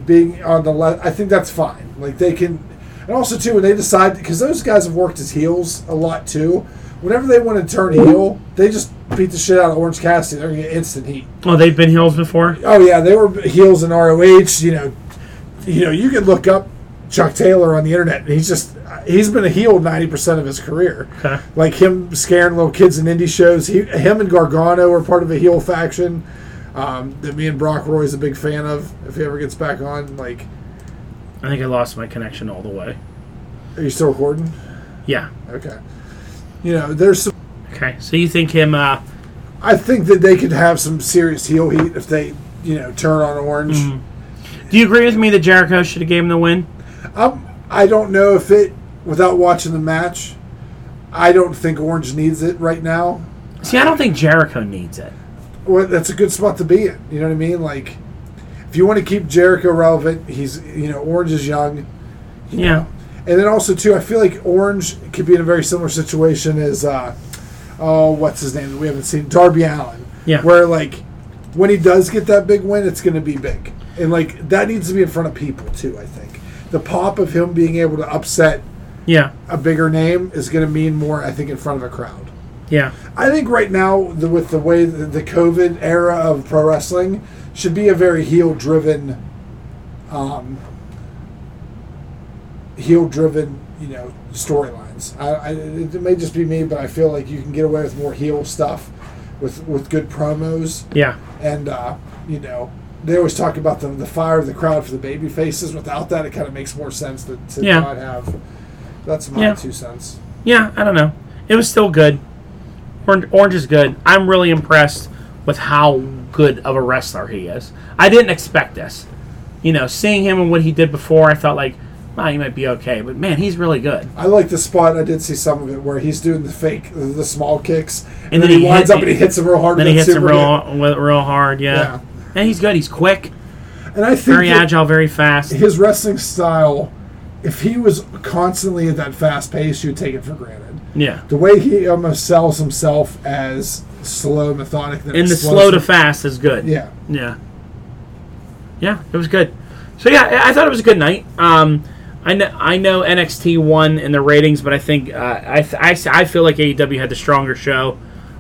being on the left, I think that's fine. Like they can, and also too when they decide because those guys have worked as heels a lot too. Whenever they want to turn heel, they just beat the shit out of Orange Cassidy. They're gonna get instant heat. Oh, they've been heels before. Oh yeah, they were heels in ROH. You know, you know, you can look up Chuck Taylor on the internet. and He's just he's been a heel ninety percent of his career. Okay. Like him scaring little kids in indie shows. He, him and Gargano are part of a heel faction um, that me and Brock Roy's a big fan of. If he ever gets back on, like, I think I lost my connection all the way. are you still recording? Yeah. Okay. You know, there's some. Okay. So you think him? uh I think that they could have some serious heel heat if they, you know, turn on Orange. Do you agree with me that Jericho should have gave him the win? Um, I don't know if it, without watching the match, I don't think Orange needs it right now. See, I don't think Jericho needs it. Well, that's a good spot to be in. You know what I mean? Like, if you want to keep Jericho relevant, he's, you know, Orange is young. you Yeah. know. And then also, too, I feel like Orange could be in a very similar situation as, uh, oh, what's his name that we haven't seen? Darby Allin. Yeah. Where, like, when he does get that big win, it's going to be big. And, like, that needs to be in front of people, too, I think. The pop of him being able to upset Yeah. a bigger name is going to mean more, I think, in front of a crowd. Yeah. I think right now, the, with the way the, the COVID era of pro wrestling, should be a very heel driven, um, heel driven, you know, storylines. I, I, it may just be me, but I feel like you can get away with more heel stuff with with good promos Yeah. and uh, you know. They always talk about the, the fire of the crowd for the baby faces. Without that, it kind of makes more sense to, to Yeah. not have. That's my Yeah. two cents. Yeah, I don't know. It was still good. Orange, Orange is good. I'm really impressed with how good of a wrestler he is. I didn't expect this. You know, seeing him and what he did before, I thought like, well, he might be okay. But man, he's really good. I like the spot. I did see some of it where he's doing the fake, the small kicks, and, And then, then he winds hit- up and he hits him real hard. Then he hits him real, hit. real hard. Yeah. Yeah. And he's good. He's quick, And I think very agile, very fast. his wrestling style, if he was constantly at that fast pace, you'd take it for granted. Yeah. The way he almost sells himself as slow, methodic, And the slow to fast is good. Yeah, Yeah. Yeah, it was good. So yeah, I thought it was a good night. Um, I know I know NXT won in the ratings, but I think uh, I, th- I I feel like AEW had the stronger show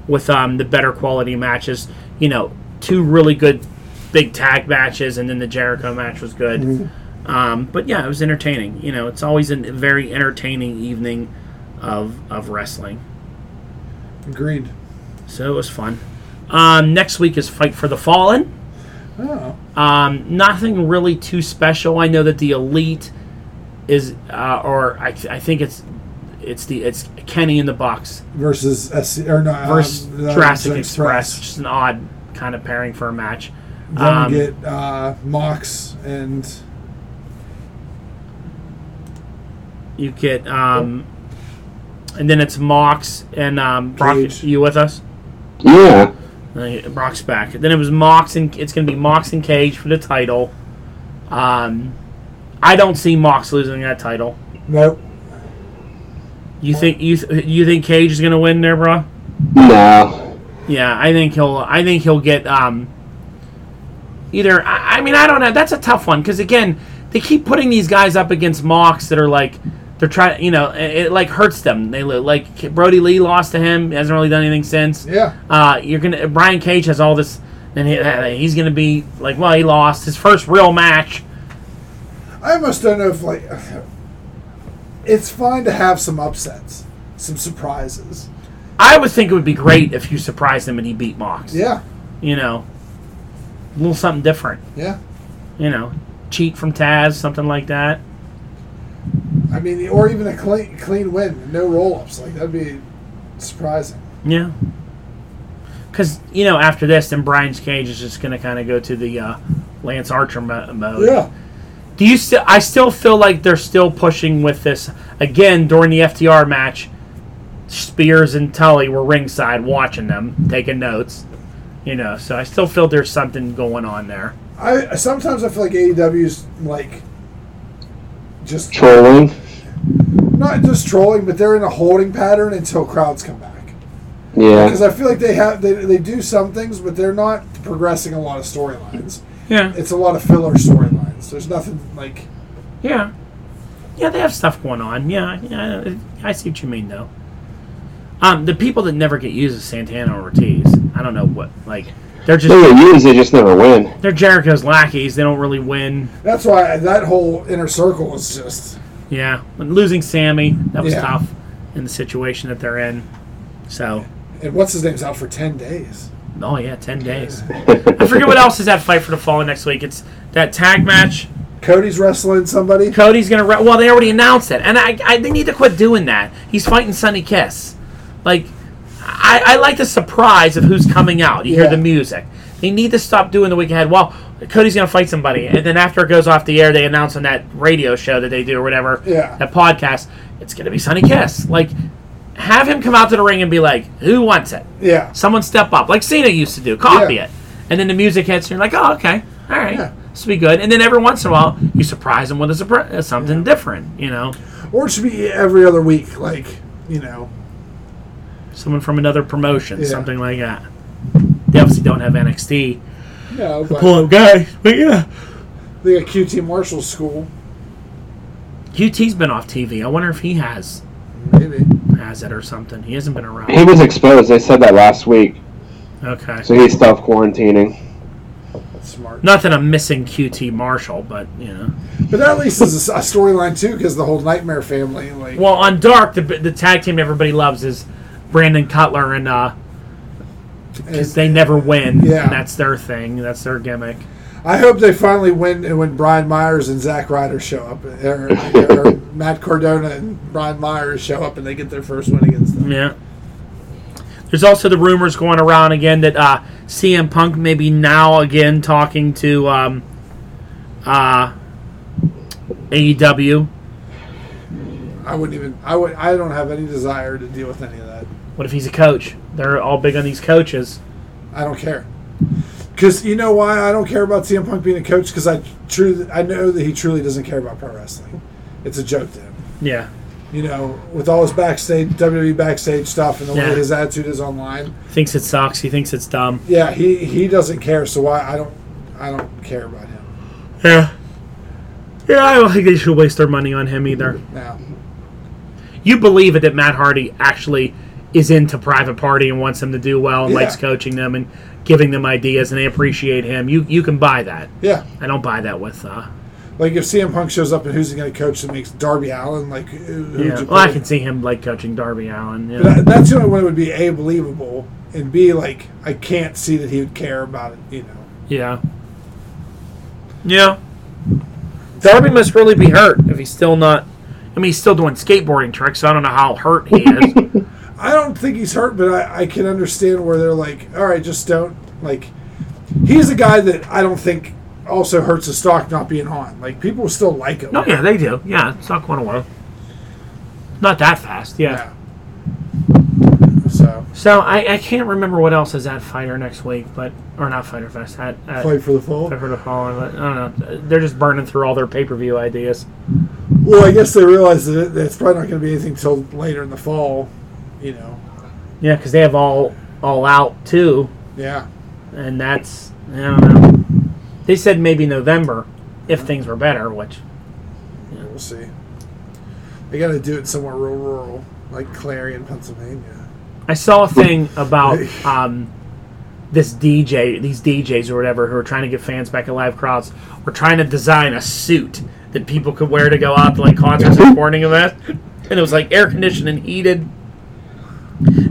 with um, the better quality matches. You know, two really good big tag matches, and then the Jericho match was good. Um, but yeah, it was entertaining. You know, it's always a very entertaining evening of of wrestling. agreed. So it was fun. Um, next week is Fight for the Fallen. Oh, Um, nothing really too special. I know that the elite is, uh, or I, I think it's, it's the it's Kenny in the box versus SC, or not versus um, uh, Jurassic the Express. Just an odd kind of pairing for a match. Then Um, we get uh, Mox and You get, um, and then it's Mox and um, Brock. Cage. You with us? Yeah. Uh, Brock's back. Then it was Mox and it's going to be Mox and Cage for the title. Um, I don't see Mox losing that title. nope. You think you th- you think Cage is going to win there, bro? No. Yeah, I think he'll. I think he'll get um. Either I, I mean I don't know. That's a tough one because again they keep putting these guys up against Mox that are like they're trying. You know, it, it like hurts them. They like Brodie Lee lost to him. Hasn't really done anything since. Yeah. Uh, you're gonna Brian Cage has all this, and he, uh, he's gonna be like, well, he lost his first real match. I almost don't know if like [sighs] it's fine to have some upsets, some surprises. I would think it would be great if you surprised him and he beat Mox. Yeah, You know, a little something different. yeah. You know, cheat from Taz, something like that. I mean, or even a clean clean win, no roll ups. Like that'd be surprising. Yeah. Because you know, after this, then Brian Cage is just gonna kind of go to the uh, Lance Archer mo- mode. Yeah, Do you still? I still feel like they're still pushing with this again during the FTR match. Spears and Tully were ringside watching them, taking notes. You know, so I still feel there's something going on there. I sometimes I feel like AEW's like just Trolling. not just trolling, but they're in a holding pattern until crowds come back. Yeah. Because I feel like they have they, they do some things, but they're not progressing a lot of storylines. Yeah, It's a lot of filler storylines. There's nothing like yeah, yeah. They have stuff going on. Yeah, yeah. I see what you mean, though. Um, the people that never get used is Santana or Ortiz. I don't know what like. They're just They get used, they just never win. they're Jericho's lackeys. They don't really win. that's why that whole inner circle is just Yeah, and losing Sammy that was Yeah. tough in the situation that they're in. So, and what's his name's out for ten days. oh yeah, ten days. [laughs] I forget what else is that fight for the fall next week. It's that tag match. Cody's wrestling somebody. Cody's gonna. Re- well, they already announced it, and I, I they need to quit doing that. He's fighting Sonny Kiss. Like, I, I like the surprise of who's coming out. You Yeah. hear the music. They need to stop doing the week ahead. Well, Cody's gonna fight somebody, and then after it goes off the air, they announce on that radio show that they do or whatever. Yeah. That podcast. It's gonna be Sonny Kiss. Like, have him come out to the ring and be like, "Who wants it?" Yeah, Someone step up, like Cena used to do. Copy Yeah. it, and then the music hits, and you're like, "Oh, okay, all right, Yeah. this will be good." And then every once in a while, you surprise them with a surpri- uh, something different. You know, or it should be every other week. Like you know, someone from another promotion, Yeah. something like that. They obviously don't have NXT no, but up guys, but yeah, they got QT Marshall School. QT's been off TV. I wonder if he has Maybe. has it or something. He hasn't been around. He was exposed, they said that last week. Okay, So he's self quarantining. That's smart. not that I'm missing QT Marshall, but you know. But that at least is a, a storyline too, because the whole Nightmare family, like, Well, on Dark, the the tag team everybody loves is Brandon Cutler and uh, because they never win. Yeah. and that's their thing. That's their gimmick. I hope they finally win when Brian Myers and Zack Ryder show up, or, or Matt Cardona and Brian Myers show up, and they get their first win against them. Yeah. There's also the rumors going around again that uh, CM Punk may be now again talking to um, uh, AEW. I wouldn't even. I would. I don't have any desire to deal with any of that. What if he's a coach? They're all big on these coaches. I don't care. Because you know why I don't care about CM Punk being a coach? Because I truly, I know that he truly doesn't care about pro wrestling. It's a joke to him. Yeah. You know, with all his backstage WWE backstage stuff and the Yeah. way his attitude is online. Thinks it sucks. He thinks it's dumb. Yeah, he he doesn't care. So why I don't I don't care about him Yeah. Yeah, I don't think they should waste their money on him either. now. You believe it that Matt Hardy actually is into private party and wants them to do well and Yeah. likes coaching them and giving them ideas and they appreciate him. You you can buy that. Yeah, I don't buy that with uh like if CM Punk shows up and who's he going to coach that makes Darby Allin like who, yeah. Well, I put? can see him like coaching Darby Allin. Yeah. That, that's the only one that would be a believable and b like I can't see that he would care about it. You know. Yeah. Yeah. Darby must really be hurt if he's still not. I mean, he's still doing skateboarding tricks. So I don't know how hurt he is. [laughs] I don't think he's hurt, but I, I can understand where they're like, all right, just don't like. He's a guy that I don't think also hurts his stock not being on. Like people still like him. no, yeah, they do. Yeah, it's not going away. Not that fast. Yeah. Yeah. So So I, I can't remember what else is at Fyter next week, but or not Fyter Fest at, at fight for the fall. Fight for the. But I don't know. They're just burning through all their pay per view ideas. Well, I guess they realize that it's probably not going to be anything till later in the fall. You know. Yeah, because they have all all out too, Yeah. and that's I don't know. They said maybe November if things were better, which We'll see. They got to do it somewhere real rural, like Clarion, Pennsylvania. I saw a thing [laughs] about um, this DJ, these DJs or whatever, who are trying to get fans back in live crowds, were trying to design a suit that people could wear to go out to like concerts and sporting events, and it was like air conditioned and heated.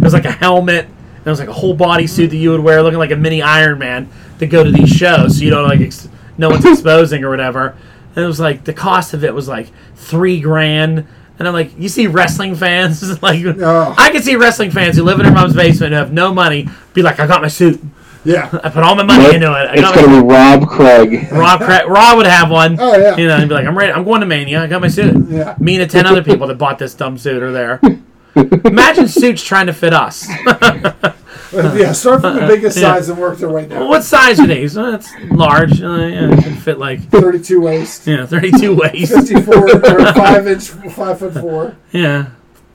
It was like a helmet. And it was like a whole body suit that you would wear, looking like a mini Iron Man, to go to these shows, so you don't like ex- no one's exposing or whatever. And it was like the cost of it was like three grand. And I'm like, you see wrestling fans [laughs] like Oh. I can see wrestling fans who live in their mom's basement who have no money be like, I got my suit. Yeah. I put all my money into it. I It's got going my to be Rob Craig. Rob, Cra- Rob would have one. Oh, yeah. You know, and be like, I'm ready. I'm going to Mania. I got my suit. Yeah. Me and ten other people that bought this dumb suit are there. [laughs] Imagine suits trying to fit us. [laughs] yeah, start from the [laughs] biggest Yeah. size and work their way down. what size are these? Well, it's large. Uh, yeah, it can fit like 32 waist, yeah, 32 [laughs] waist. 54 or 5 inch, 5 foot 4. Yeah,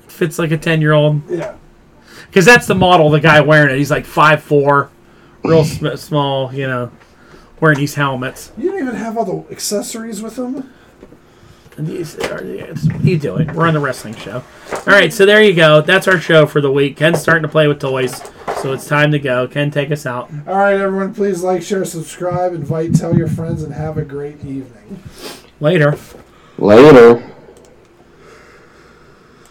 fits like a 10 year old. Yeah. Because that's the model. The guy wearing it. He's like five four, real sm- small. You know, wearing these helmets. You don't even have all the accessories with them? And these are it's- what are you doing? We're on the wrestling show. All right, so there you go. That's our show for the week. Ken's starting to play with toys, so it's time to go. Ken, take us out. All right, everyone, please like, share, subscribe, invite, tell your friends, and have a great evening. Later. Later.